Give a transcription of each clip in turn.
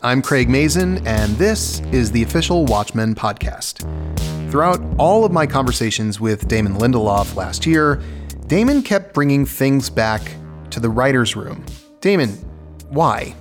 I'm Craig Mazin, and this is the official Watchmen podcast. Throughout all of my conversations with Damon Lindelof last year, Damon kept bringing things back to the writer's room. Damon, why?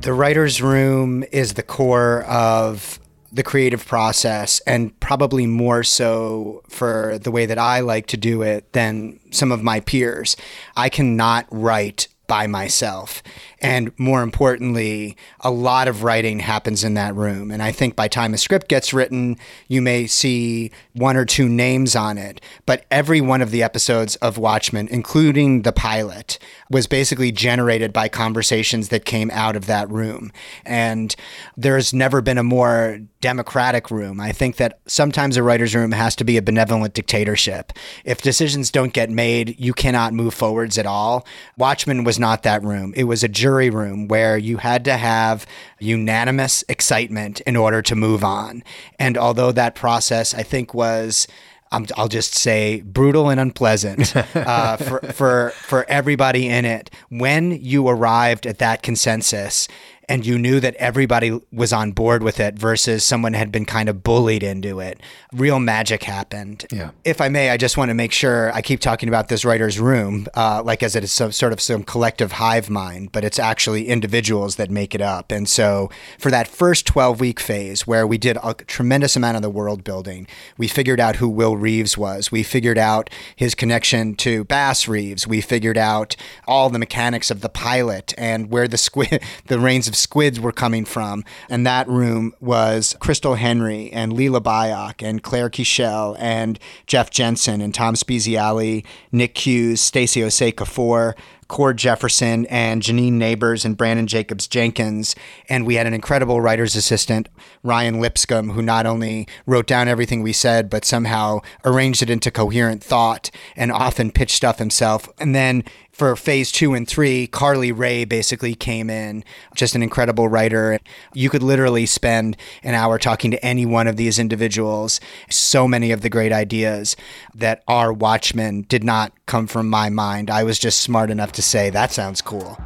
The writer's room is the core of the creative process and probably more so for the way that I like to do it than some of my peers. I cannot write by myself. And more importantly, a lot of writing happens in that room. And I think by time a script gets written, you may see one or two names on it. But every one of the episodes of Watchmen, including the pilot, was basically generated by conversations that came out of that room. And there's never been a more democratic room. I think that sometimes a writer's room has to be a benevolent dictatorship. If decisions don't get made, you cannot move forwards at all. Watchmen was not that room. It was a jury room where you had to have unanimous excitement in order to move on. And although that process, I think, was i will just say brutal and unpleasant uh, for, for for everybody in it. When you arrived at that consensus, and you knew that everybody was on board with it versus someone had been kind of bullied into it. Real magic happened. Yeah. If I may, I just want to make sure I keep talking about this writer's room, uh, like as it is some, sort of some collective hive mind, but it's actually individuals that make it up. And so for that first 12 week phase where we did a tremendous amount of the world building, we figured out who Will Reeves was. We figured out his connection to Bass Reeves. We figured out all the mechanics of the pilot and where the squid, the rains of squids were coming from. And that room was Christal Henry and Lila Byock and Claire Kiechel and Jeff Jensen and Tom Spezialy, Nick Cuse, Stacy Osei Kuffour, Cord Jefferson and Janine Nabers and Branden Jacobs Jenkins. And we had an incredible writer's assistant, Ryan Lipscomb, who not only wrote down everything we said, but somehow arranged it into coherent thought and often pitched stuff himself. And then for phase two and three, Carly Wray basically came in, just an incredible writer. You could literally spend an hour talking to any one of these individuals. So many of the great ideas that are Watchmen did not come from my mind. I was just smart enough to say, that sounds cool.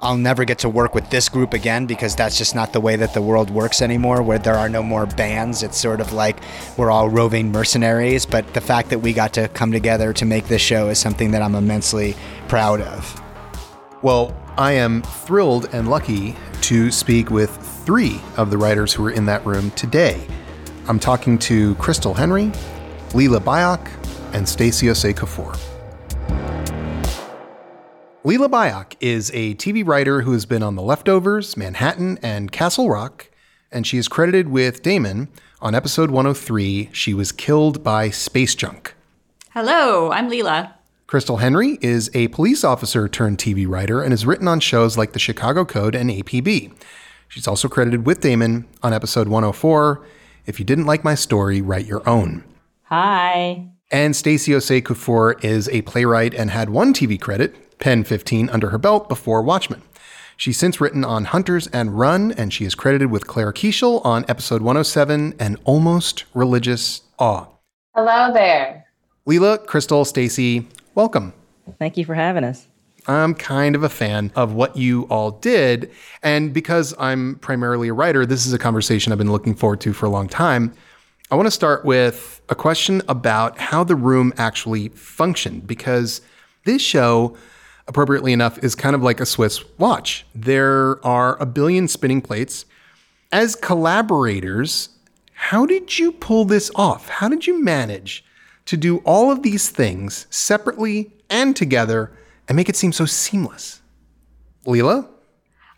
I'll never get to work with this group again because that's just not the way that the world works anymore, where there are no more bands. It's sort of like we're all roving mercenaries. But the fact that we got to come together to make this show is something that I'm immensely proud of. Well, I am thrilled and lucky to speak with three of the writers who are in that room today. I'm talking to Christal Henry, Lila Byock, and Stacy Osei Kuffour. Lila Byock is a TV writer who has been on The Leftovers, Manhattan, and Castle Rock, and she is credited with Damon on episode 103. She was killed by space junk. Hello, I'm Lila. Christal Henry is a police officer turned TV writer and has written on shows like The Chicago Code and APB. She's also credited with Damon on episode 104. If you didn't like my story, write your own. Hi. And Stacy Osei Kuffour is a playwright and had one TV credit, Pen 15 under her belt before Watchmen. She's since written on Hunters and Run, and she is credited with Claire Kiechel on episode 107 and Almost Religious Awe. Hello there. Lila, Christal, Stacy, welcome. Thank you for having us. I'm kind of a fan of what you all did. And because I'm primarily a writer, this is a conversation I've been looking forward to for a long time. I want to start with a question about how the room actually functioned, because this show appropriately enough, is kind of like a Swiss watch. There are a billion spinning plates. As collaborators, how did you pull this off? How did you manage to do all of these things separately and together and make it seem so seamless? Lila?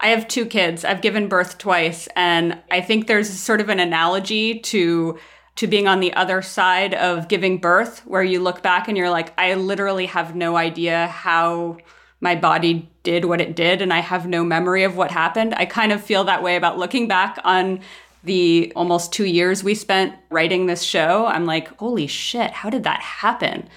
I have two kids. I've given birth twice, and I think there's sort of an analogy to to being on the other side of giving birth where you look back and you're like I literally have no idea how my body did what it did and I have no memory of what happened. I kind of feel that way about looking back on the almost two years we spent writing this show. I'm like, holy shit, how did that happen?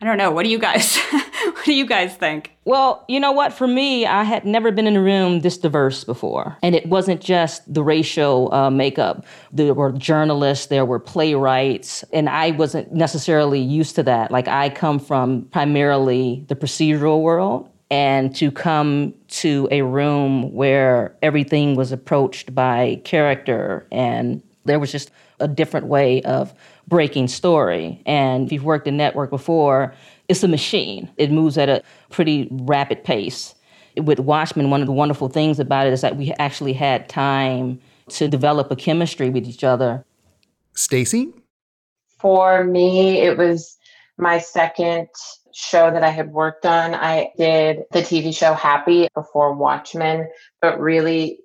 I don't know. What do you guys what do you guys think? Well, you know what? For me, I had never been in a room this diverse before. And it wasn't just the racial uh, makeup. There were journalists, there were playwrights, and I wasn't necessarily used to that. Like I come from primarily the procedural world. and to come to a room where everything was approached by character and there was just a different way of breaking story. And if you've worked in network before, it's a machine. It moves at a pretty rapid pace. With Watchmen, one of the wonderful things about it is that we actually had time to develop a chemistry with each other. Stacy? For me, it was my second show that I had worked on. I did the TV show Happy before Watchmen, but really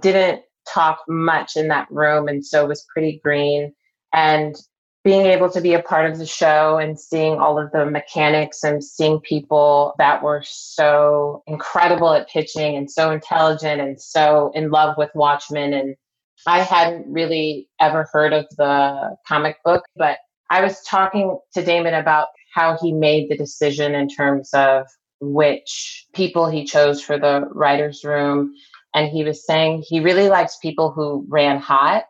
didn't talk much in that room and so was pretty green. And being able to be a part of the show and seeing all of the mechanics and seeing people that were so incredible at pitching and so intelligent and so in love with Watchmen. And I hadn't really ever heard of the comic book, but I was talking to Damon about how he made the decision in terms of which people he chose for the writer's room. And he was saying he really likes people who ran hot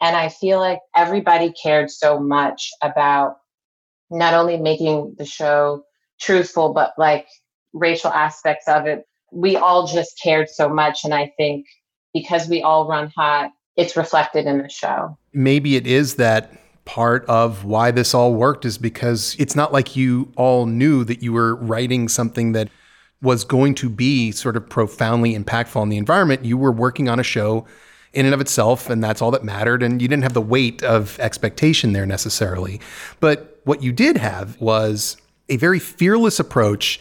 and I feel like everybody cared so much about not only making the show truthful, but like racial aspects of it. We all just cared so much. And I think because we all run hot, it's reflected in the show. Maybe it is that part of why this all worked is because it's not like you all knew that you were writing something that was going to be sort of profoundly impactful on the environment. You were working on a show in and of itself, and that's all that mattered. And you didn't have the weight of expectation there necessarily. But what you did have was a very fearless approach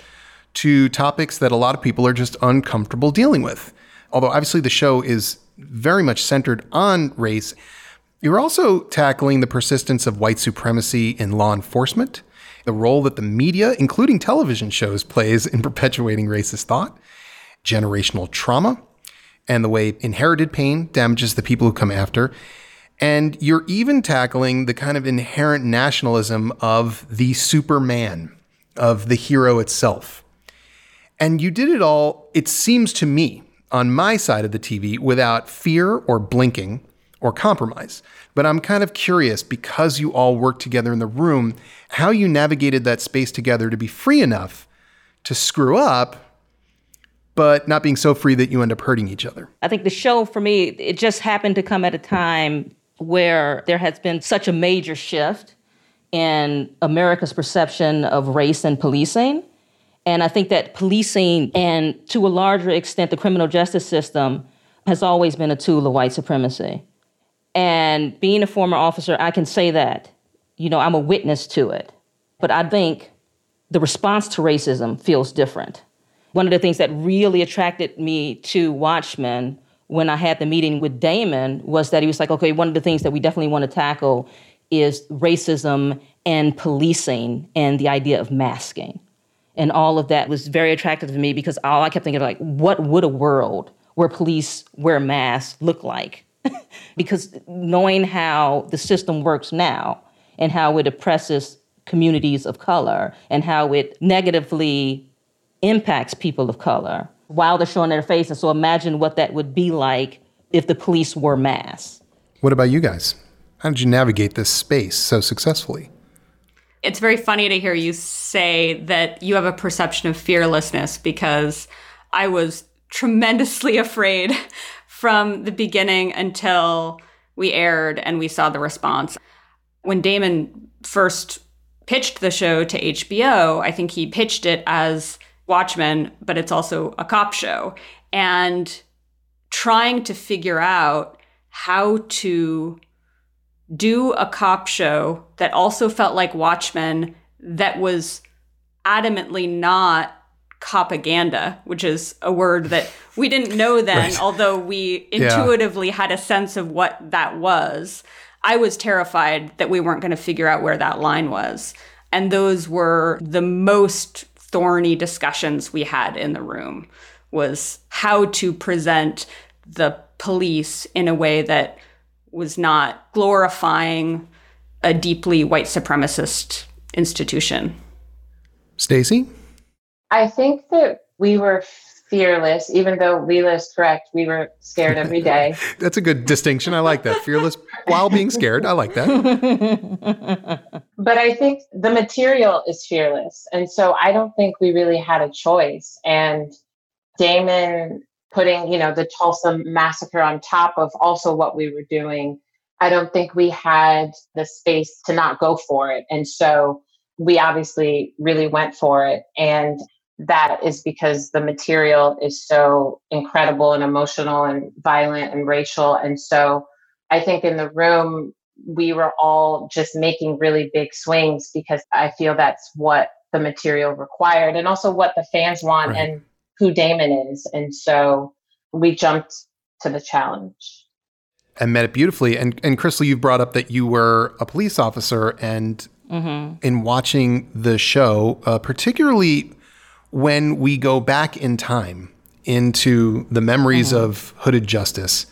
to topics that a lot of people are just uncomfortable dealing with. Although obviously the show is very much centered on race, you're also tackling the persistence of white supremacy in law enforcement, the role that the media, including television shows, plays in perpetuating racist thought, generational trauma, and the way inherited pain damages the people who come after. And you're even tackling the kind of inherent nationalism of the Superman, of the hero itself. And you did it all, it seems to me, on my side of the TV without fear or blinking or compromise. But I'm kind of curious because you all worked together in the room, how you navigated that space together to be free enough to screw up but not being so free that you end up hurting each other. I think the show for me, it just happened to come at a time where there has been such a major shift in America's perception of race and policing. And I think that policing and to a larger extent, the criminal justice system has always been a tool of white supremacy. And being a former officer, I can say that. You know, I'm a witness to it. But I think the response to racism feels different one of the things that really attracted me to Watchmen when I had the meeting with Damon was that he was like, okay, one of the things that we definitely want to tackle is racism and policing and the idea of masking. And all of that was very attractive to me because all I kept thinking like, what would a world where police wear masks look like? because knowing how the system works now and how it oppresses communities of color and how it negatively impacts people of color while they're showing their face. And so imagine what that would be like if the police were mass. What about you guys? How did you navigate this space so successfully? It's very funny to hear you say that you have a perception of fearlessness because I was tremendously afraid from the beginning until we aired and we saw the response. When Damon first pitched the show to HBO, I think he pitched it as Watchmen, but it's also a cop show. And trying to figure out how to do a cop show that also felt like Watchmen that was adamantly not copaganda, which is a word that we didn't know then, right. although we intuitively yeah. had a sense of what that was. I was terrified that we weren't going to figure out where that line was. And those were the most thorny discussions we had in the room was how to present the police in a way that was not glorifying a deeply white supremacist institution. Stacy? I think that we were fearless, even though Lila is correct, we were scared every day. That's a good distinction. I like that. Fearless while being scared. I like that. but I think the material is fearless. And so I don't think we really had a choice. And Damon putting, you know, the Tulsa massacre on top of also what we were doing, I don't think we had the space to not go for it. And so we obviously really went for it. And that is because the material is so incredible and emotional and violent and racial. And so I think in the room, we were all just making really big swings because I feel that's what the material required and also what the fans want right. and who Damon is. And so we jumped to the challenge. And met it beautifully. And, and Christal, you brought up that you were a police officer. And mm-hmm. in watching the show, uh, particularly when we go back in time into the memories mm-hmm. of hooded justice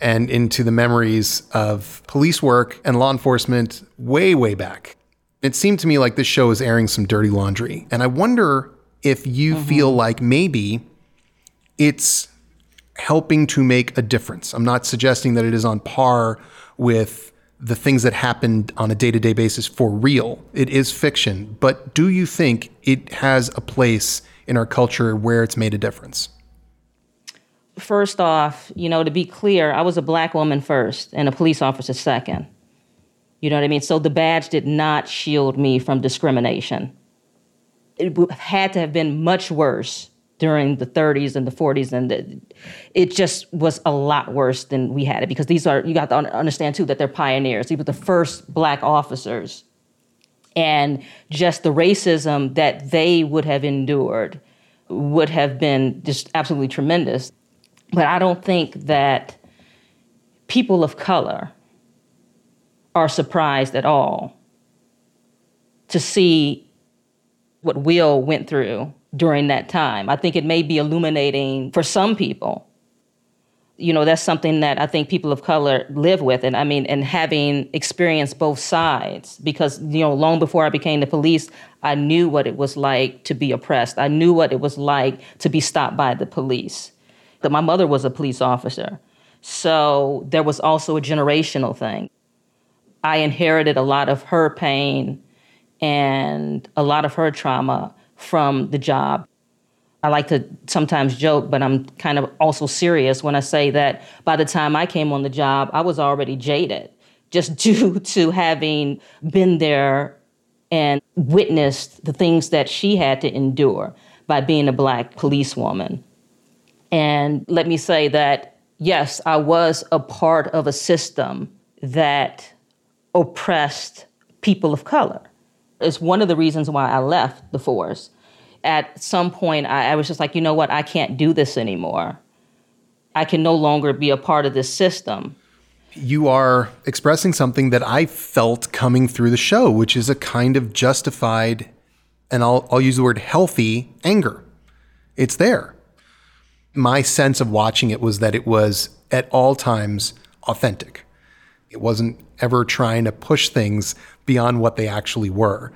and into the memories of police work and law enforcement way, way back. It seemed to me like this show is airing some dirty laundry. And I wonder if you mm-hmm. feel like maybe it's helping to make a difference. I'm not suggesting that it is on par with the things that happened on a day to day basis for real. It is fiction. But do you think it has a place in our culture where it's made a difference? first off, you know, to be clear, I was a black woman first and a police officer second. You know what I mean? So the badge did not shield me from discrimination. It had to have been much worse during the 30s and the 40s, and the, it just was a lot worse than we had it because these are, you got to understand too that they're pioneers. These were the first black officers. And just the racism that they would have endured would have been just absolutely tremendous. But I don't think that people of color are surprised at all to see what Will went through during that time. I think it may be illuminating for some people. You know, that's something that I think people of color live with. And I mean, and having experienced both sides, because, you know, long before I became the police, I knew what it was like to be oppressed. I knew what it was like to be stopped by the police that my mother was a police officer. So there was also a generational thing. I inherited a lot of her pain and a lot of her trauma from the job. I like to sometimes joke, but I'm kind of also serious when I say that by the time I came on the job, I was already jaded just due to having been there and witnessed the things that she had to endure by being a black policewoman. And let me say that, yes, I was a part of a system that oppressed people of color. It's one of the reasons why I left the force. At some point, I, I was just like, you know what, I can't do this anymore. I can no longer be a part of this system. You are expressing something that I felt coming through the show, which is a kind of justified, and I'll, I'll use the word healthy anger. It's there my sense of watching it was that it was at all times authentic. It wasn't ever trying to push things beyond what they actually were.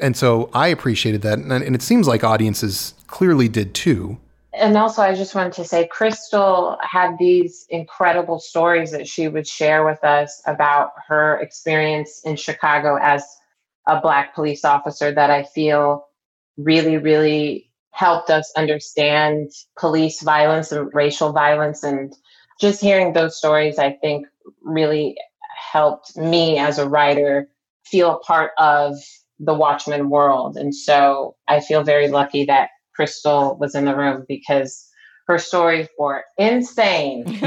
And so I appreciated that. And, and it seems like audiences clearly did too. And also, I just wanted to say, Christal had these incredible stories that she would share with us about her experience in Chicago as a Black police officer that I feel really, really helped us understand police violence and racial violence. And just hearing those stories, I think, really helped me as a writer feel a part of the Watchmen world. And so I feel very lucky that Christal was in the room because her stories were insane. insane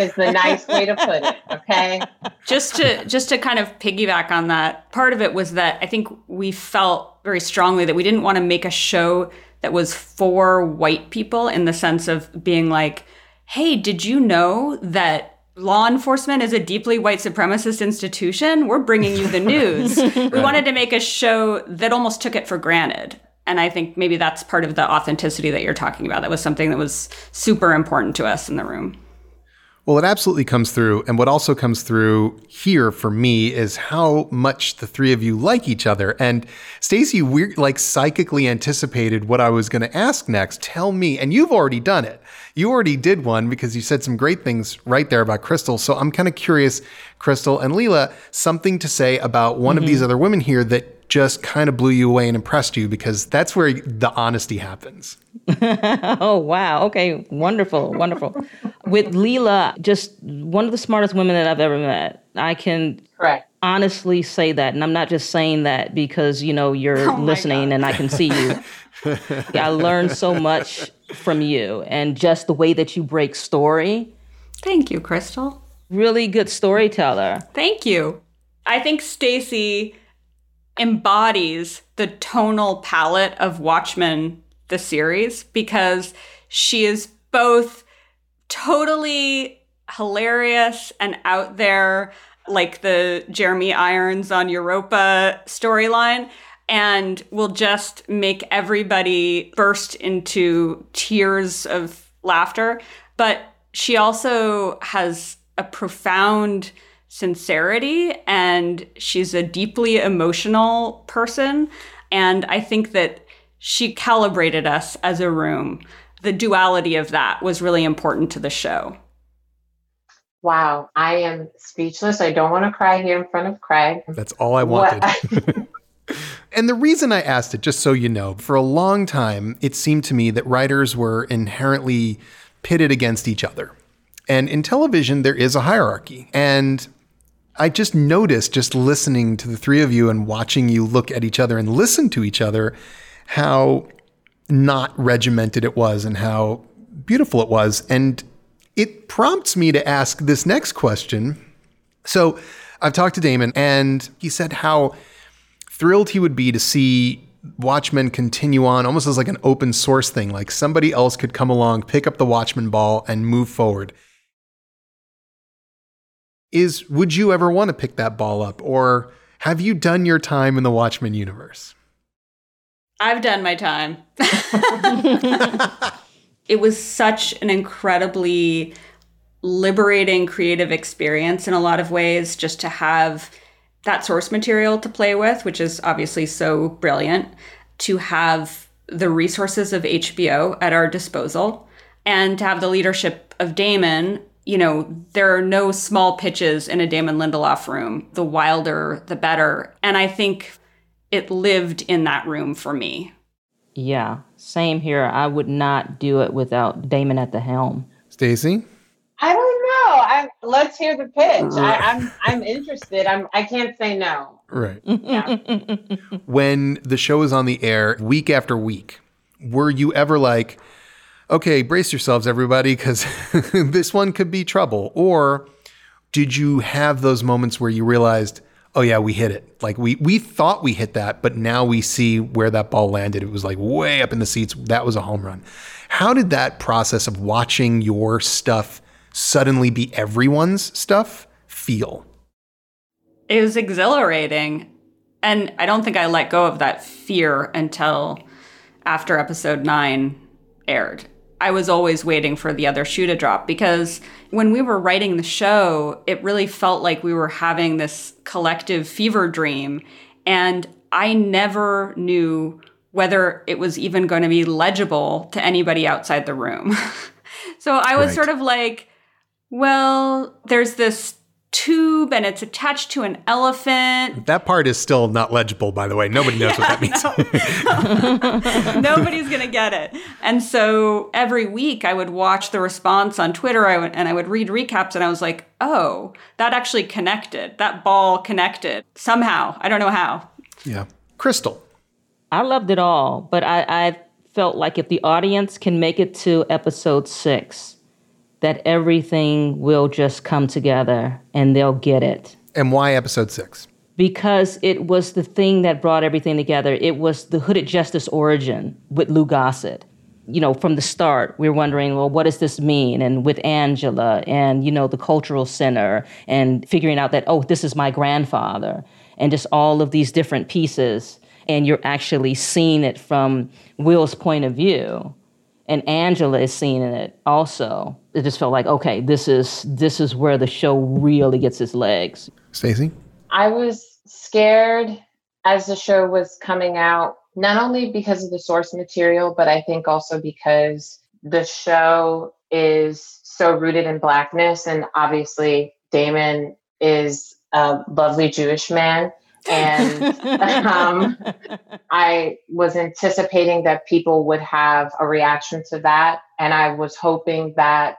is the nice way to put it. Okay. Just to just to kind of piggyback on that, part of it was that I think we felt very strongly that we didn't want to make a show that was for white people in the sense of being like, hey, did you know that law enforcement is a deeply white supremacist institution? We're bringing you the news. we wanted to make a show that almost took it for granted and I think maybe that's part of the authenticity that you're talking about. That was something that was super important to us in the room. Well, it absolutely comes through. And what also comes through here for me is how much the three of you like each other. And Stacy, we're like psychically anticipated what I was going to ask next. Tell me, and you've already done it. You already did one because you said some great things right there about Christal. So I'm kind of curious, Christal and Lila, something to say about one mm-hmm. of these other women here that just kind of blew you away and impressed you because that's where the honesty happens. oh, wow. Okay. Wonderful. Wonderful. With Lila, just one of the smartest women that I've ever met. I can Correct. honestly say that. And I'm not just saying that because, you know, you're oh listening and I can see you. I learned so much from you and just the way that you break story. Thank you, Christal. Really good storyteller. Thank you. I think Stacy embodies the tonal palette of Watchmen, the series, because she is both totally hilarious and out there, like the Jeremy Irons on Europa storyline, and will just make everybody burst into tears of laughter. But she also has a profound sincerity and she's a deeply emotional person. And I think that she calibrated us as a room. The duality of that was really important to the show. Wow, I am speechless. I don't want to cry here in front of Craig. That's all I wanted. and the reason I asked it, just so you know, for a long time, it seemed to me that writers were inherently pitted against each other. And in television, there is a hierarchy. And I just noticed, just listening to the three of you and watching you look at each other and listen to each other, how not regimented it was and how beautiful it was. And it prompts me to ask this next question. So I've talked to Damon, and he said how thrilled he would be to see Watchmen continue on almost as like an open source thing, like somebody else could come along, pick up the Watchmen ball, and move forward is would you ever want to pick that ball up or have you done your time in the Watchmen universe? I've done my time. it was such an incredibly liberating creative experience in a lot of ways just to have that source material to play with, which is obviously so brilliant, to have the resources of HBO at our disposal and to have the leadership of Damon you know, there are no small pitches in a Damon Lindelof room. The wilder, the better. And I think it lived in that room for me. Yeah, same here. I would not do it without Damon at the helm. Stacy? I don't know. I, let's hear the pitch. I, I'm I'm interested. I'm I can't say no. Right. Yeah. when the show is on the air week after week, were you ever like, okay, brace yourselves, everybody, because this one could be trouble? Or did you have those moments where you realized, oh yeah, we hit it. Like we we thought we hit that, but now we see where that ball landed. It was like way up in the seats. That was a home run. How did that process of watching your stuff suddenly be everyone's stuff feel? It was exhilarating. And I don't think I let go of that fear until after episode 9 aired. I was always waiting for the other shoe to drop because when we were writing the show, it really felt like we were having this collective fever dream. And I never knew whether it was even going to be legible to anybody outside the room. so I was right. sort of like, well, there's this tube and it's attached to an elephant. That part is still not legible, by the way. Nobody knows yeah, what that means. Nobody's going to get it. And so every week I would watch the response on Twitter and I would read recaps and I was like, oh, that actually connected. That ball connected somehow. I don't know how. Yeah. Christal. I loved it all, but I, I felt like if the audience can make it to episode six, that everything will just come together and they'll get it. And why episode six? Because it was the thing that brought everything together. It was the Hooded Justice origin with Lou Gossett. You know, from the start, we were wondering, well, what does this mean? And with Angela and, you know, the cultural center and figuring out that, oh, this is my grandfather and just all of these different pieces. And you're actually seeing it from Will's point of view and Angela is seeing it also. It just felt like, okay, this is this is where the show really gets its legs. Stacy? I was scared as the show was coming out, not only because of the source material, but I think also because the show is so rooted in blackness and obviously Damon is a lovely Jewish man and um, I was anticipating that people would have a reaction to that. And I was hoping that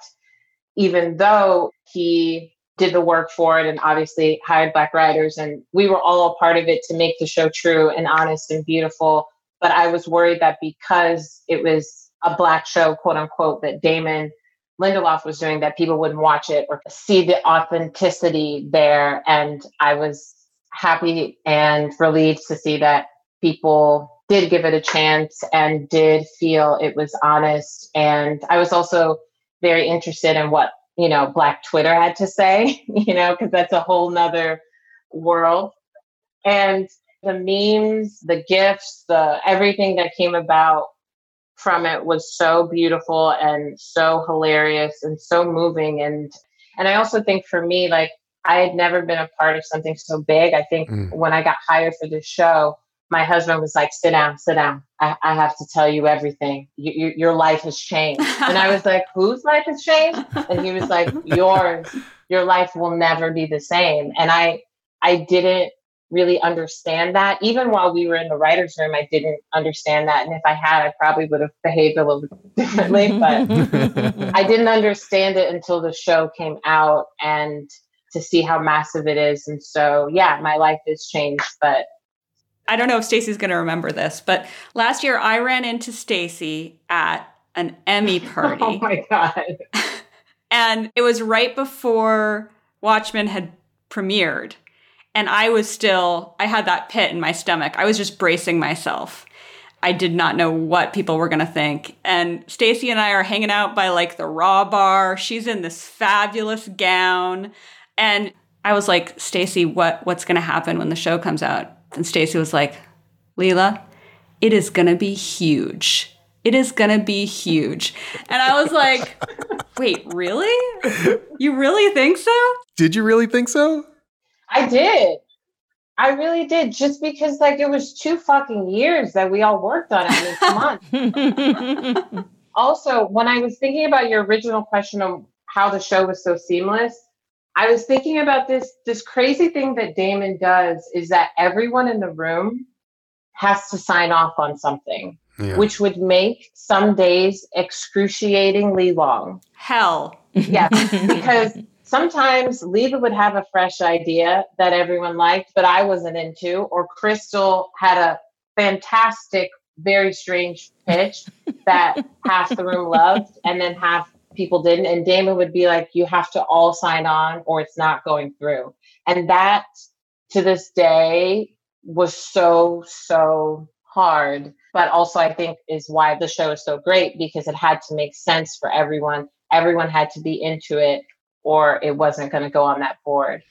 even though he did the work for it and obviously hired black writers, and we were all a part of it to make the show true and honest and beautiful. But I was worried that because it was a black show, quote unquote, that Damon Lindelof was doing, that people wouldn't watch it or see the authenticity there. And I was happy and relieved to see that people did give it a chance and did feel it was honest. And I was also very interested in what, you know, Black Twitter had to say, you know, because that's a whole nother world. And the memes, the gifts, the everything that came about from it was so beautiful and so hilarious and so moving. And and I also think for me, like I had never been a part of something so big. I think mm. when I got hired for this show, my husband was like, sit down, sit down. I, I have to tell you everything. You, you, your life has changed. and I was like, whose life has changed? And he was like, yours. Your life will never be the same. And I, I didn't really understand that. Even while we were in the writer's room, I didn't understand that. And if I had, I probably would have behaved a little bit differently. But I didn't understand it until the show came out. And to see how massive it is. And so, yeah, my life has changed, but I don't know if Stacy's going to remember this, but last year I ran into Stacy at an Emmy oh party. oh my god. and it was right before Watchmen had premiered. And I was still I had that pit in my stomach. I was just bracing myself. I did not know what people were going to think. And Stacy and I are hanging out by like the raw bar. She's in this fabulous gown. And I was like, Stacy, what what's going to happen when the show comes out? And Stacy was like, Lila, it is going to be huge. It is going to be huge. And I was like, wait, really? You really think so? Did you really think so? I did. I really did. Just because like it was two fucking years that we all worked on it. I mean, come on. also, when I was thinking about your original question of how the show was so seamless, I was thinking about this this crazy thing that Damon does is that everyone in the room has to sign off on something, yeah. which would make some days excruciatingly long. Hell. Yes, because sometimes Lila would have a fresh idea that everyone liked, but I wasn't into, or Christal had a fantastic, very strange pitch that half the room loved, and then half people didn't. And Damon would be like, you have to all sign on or it's not going through. And that to this day was so, so hard. But also, I think is why the show is so great because it had to make sense for everyone. Everyone had to be into it or it wasn't going to go on that board.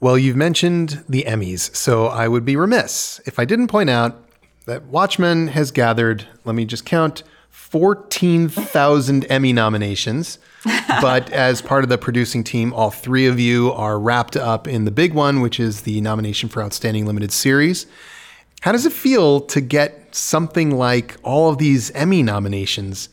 Well, you've mentioned the Emmys, so I would be remiss if I didn't point out that Watchmen has gathered, let me just count, 14,000 Emmy nominations. but as part of the producing team, all three of you are wrapped up in the big one, which is the nomination for Outstanding Limited Series. How does it feel to get something like all of these Emmy nominations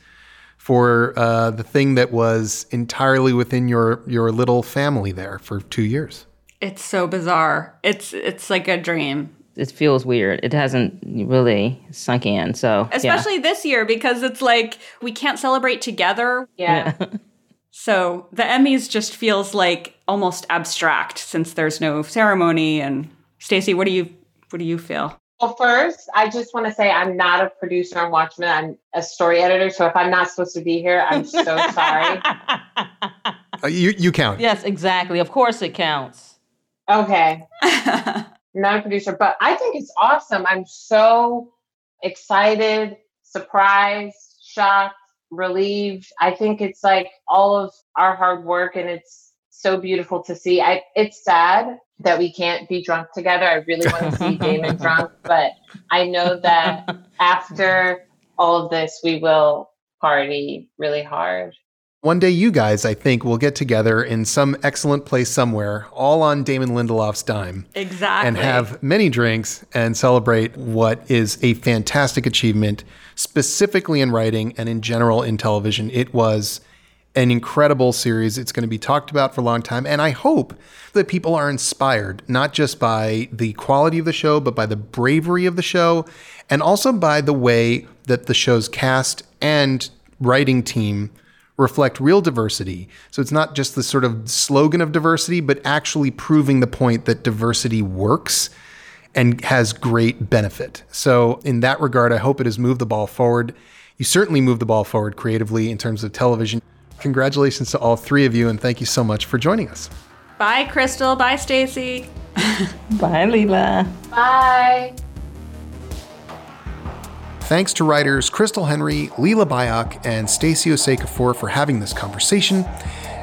for uh, the thing that was entirely within your your little family there for two years? It's so bizarre. It's it's like a dream it feels weird. It hasn't really sunk in. So especially yeah. this year because it's like we can't celebrate together. Yeah. yeah. so the Emmys just feels like almost abstract since there's no ceremony. And Stacy, what do you what do you feel? Well, first, I just want to say I'm not a producer on Watchmen. I'm a story editor. So if I'm not supposed to be here, I'm so sorry. Uh, you you count. Yes, exactly. Of course, it counts. Okay not a producer, but I think it's awesome. I'm so excited, surprised, shocked, relieved. I think it's like all of our hard work and it's so beautiful to see. I it's sad that we can't be drunk together. I really want to see Damon drunk, but I know that after all of this we will party really hard. One day, you guys, I think, will get together in some excellent place somewhere, all on Damon Lindelof's dime. Exactly. And have many drinks and celebrate what is a fantastic achievement, specifically in writing and in general in television. It was an incredible series. It's going to be talked about for a long time. And I hope that people are inspired, not just by the quality of the show, but by the bravery of the show, and also by the way that the show's cast and writing team reflect real diversity. So it's not just the sort of slogan of diversity, but actually proving the point that diversity works and has great benefit. So, in that regard, I hope it has moved the ball forward. You certainly moved the ball forward creatively in terms of television. Congratulations to all three of you, and thank you so much for joining us. Bye, Christal. Bye, Stacy. Bye, Lila. Bye. Thanks to writers Christal Henry, Lila Byock, and Stacy Osei-Kuffour for having this conversation.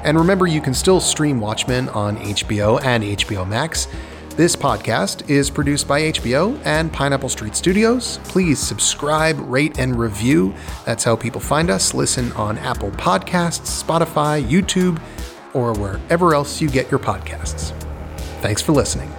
And remember, you can still stream Watchmen on HBO and HBO Max. This podcast is produced by HBO and Pineapple Street Studios. Please subscribe, rate, and review. That's how people find us. Listen on Apple Podcasts, Spotify, YouTube, or wherever else you get your podcasts. Thanks for listening.